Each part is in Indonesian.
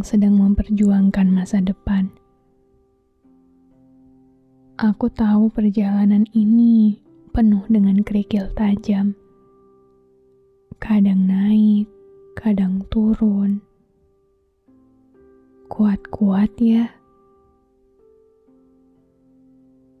yang sedang memperjuangkan masa depan, aku tahu perjalanan ini penuh dengan kerikil tajam. Kadang naik, kadang turun. Kuat-kuat ya.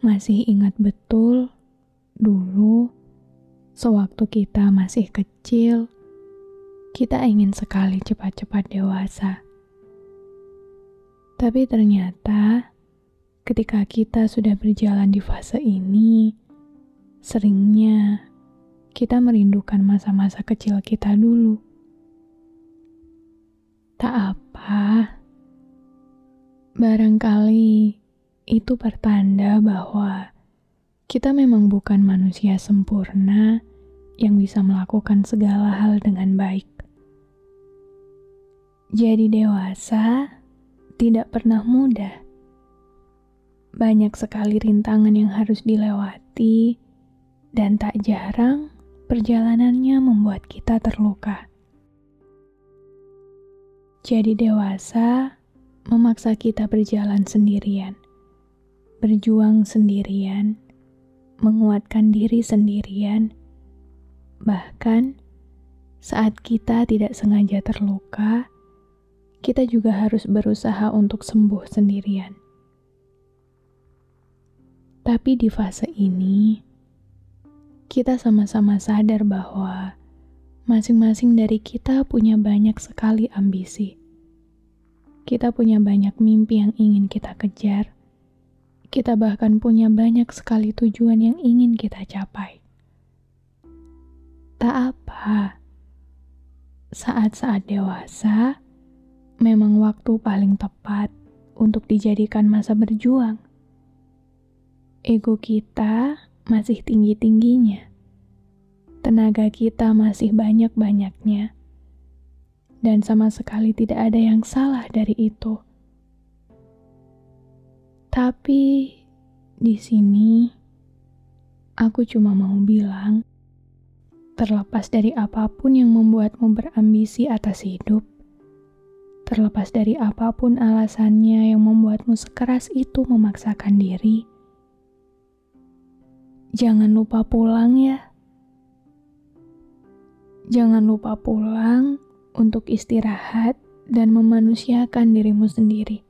Masih ingat betul dulu sewaktu kita masih kecil kita ingin sekali cepat-cepat dewasa. Tapi ternyata, ketika kita sudah berjalan di fase ini, seringnya kita merindukan masa-masa kecil kita dulu. Tak apa, barangkali itu pertanda bahwa kita memang bukan manusia sempurna yang bisa melakukan segala hal dengan baik. Jadi dewasa tidak pernah mudah. Banyak sekali rintangan yang harus dilewati, dan tak jarang perjalanannya membuat kita terluka. Jadi dewasa memaksa kita berjalan sendirian, berjuang sendirian, menguatkan diri sendirian, bahkan saat kita tidak sengaja terluka kita juga harus berusaha untuk sembuh sendirian. Tapi di fase ini, kita sama-sama sadar bahwa masing-masing dari kita punya banyak sekali ambisi. Kita punya banyak mimpi yang ingin kita kejar. Kita bahkan punya banyak sekali tujuan yang ingin kita capai. Tak apa, saat-saat dewasa memang waktu paling tepat untuk dijadikan masa berjuang. Ego kita masih tinggi-tingginya, tenaga kita masih banyak-banyaknya, dan sama sekali tidak ada yang salah dari itu. Tapi di sini aku cuma mau bilang, terlepas dari apa pun yang membuatmu berambisi atas hidup, Terlepas dari apa pun alasannya yang membuatmu sekeras itu memaksakan diri, jangan lupa pulang ya. Jangan lupa pulang untuk istirahat dan memanusiakan dirimu sendiri.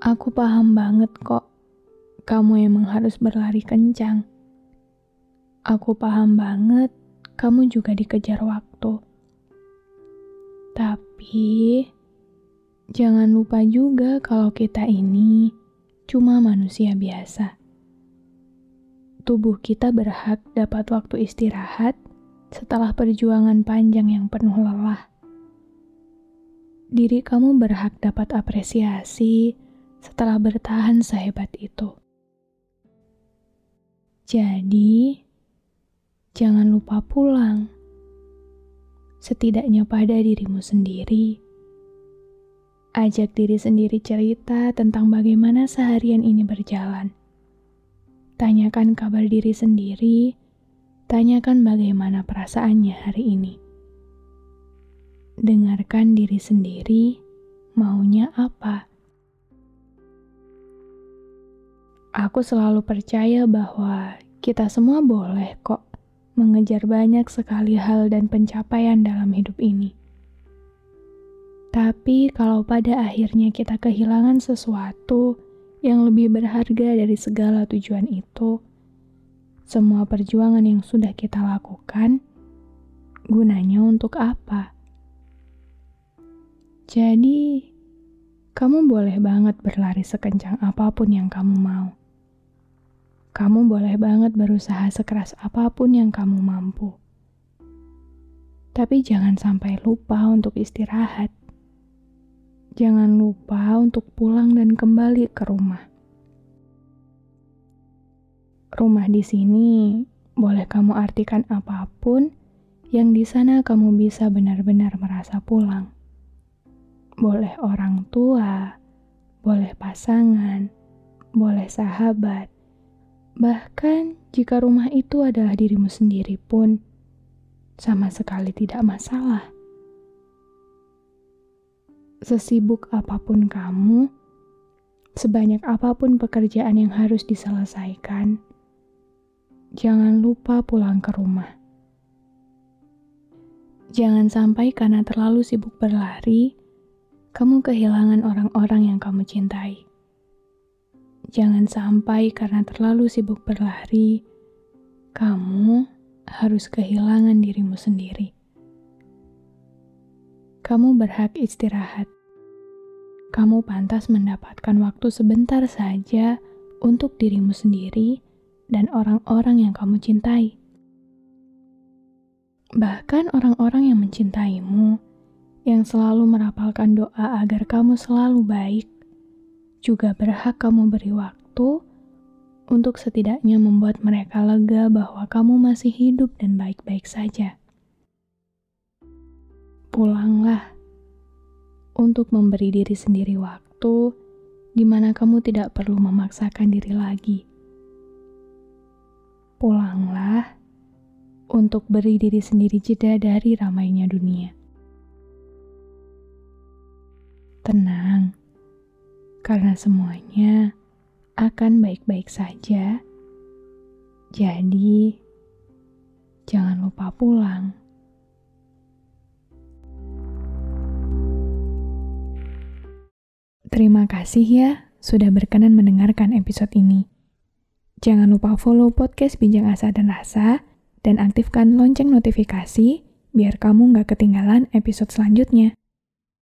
Aku paham banget kok, kamu emang harus berlari kencang. Aku paham banget, kamu juga dikejar waktu. Tapi, jangan lupa juga kalau kita ini cuma manusia biasa. Tubuh kita berhak dapat waktu istirahat setelah perjuangan panjang yang penuh lelah. Diri kamu berhak dapat apresiasi setelah bertahan sehebat itu. Jadi, jangan lupa pulang setidaknya pada dirimu sendiri. Ajak diri sendiri cerita tentang bagaimana seharian ini berjalan. Tanyakan kabar diri sendiri, tanyakan bagaimana perasaannya hari ini. Dengarkan diri sendiri, maunya apa. Aku selalu percaya bahwa kita semua boleh kok mengejar banyak sekali hal dan pencapaian dalam hidup ini. Tapi, kalau pada akhirnya kita kehilangan sesuatu yang lebih berharga dari segala tujuan itu, semua perjuangan yang sudah kita lakukan, gunanya untuk apa? Jadi, kamu boleh banget berlari sekencang apa pun yang kamu mau kamu boleh banget berusaha sekeras apa pun yang kamu mampu. Tapi jangan sampai lupa untuk istirahat. jangan lupa untuk pulang dan kembali ke rumah. Rumah di sini boleh kamu artikan apa pun yang di sana kamu bisa benar-benar merasa pulang. Boleh orang tua, boleh pasangan, boleh sahabat, bahkan jika rumah itu adalah dirimu sendiri pun, sama sekali tidak masalah sesibuk apa pun kamu, sebanyak apa pun pekerjaan yang harus diselesaikan, jangan lupa pulang ke rumah. Jangan sampai karena terlalu sibuk berlari, kamu kehilangan orang-orang yang kamu cintai. Jangan sampai karena terlalu sibuk berlari, kamu harus kehilangan dirimu sendiri kamu berhak istirahat. Kamu pantas mendapatkan waktu sebentar saja untuk dirimu sendiri dan orang-orang yang kamu cintai. Bahkan orang-orang yang mencintaimu, yang selalu merapalkan doa agar kamu selalu baik, juga berhak kamu beri waktu untuk setidaknya membuat mereka lega bahwa kamu masih hidup dan baik-baik saja pulanglah untuk memberi diri sendiri waktu di mana kamu tidak perlu memaksakan diri lagi. Pulanglah untuk beri diri sendiri jeda dari ramainya dunia. Tenang, karena semuanya akan baik-baik saja. Jadi, jangan lupa pulang. Terima kasih ya sudah berkenan mendengarkan episode ini. Jangan lupa follow podcast Bincang Asa dan Rasa dan aktifkan lonceng notifikasi biar kamu nggak ketinggalan episode selanjutnya.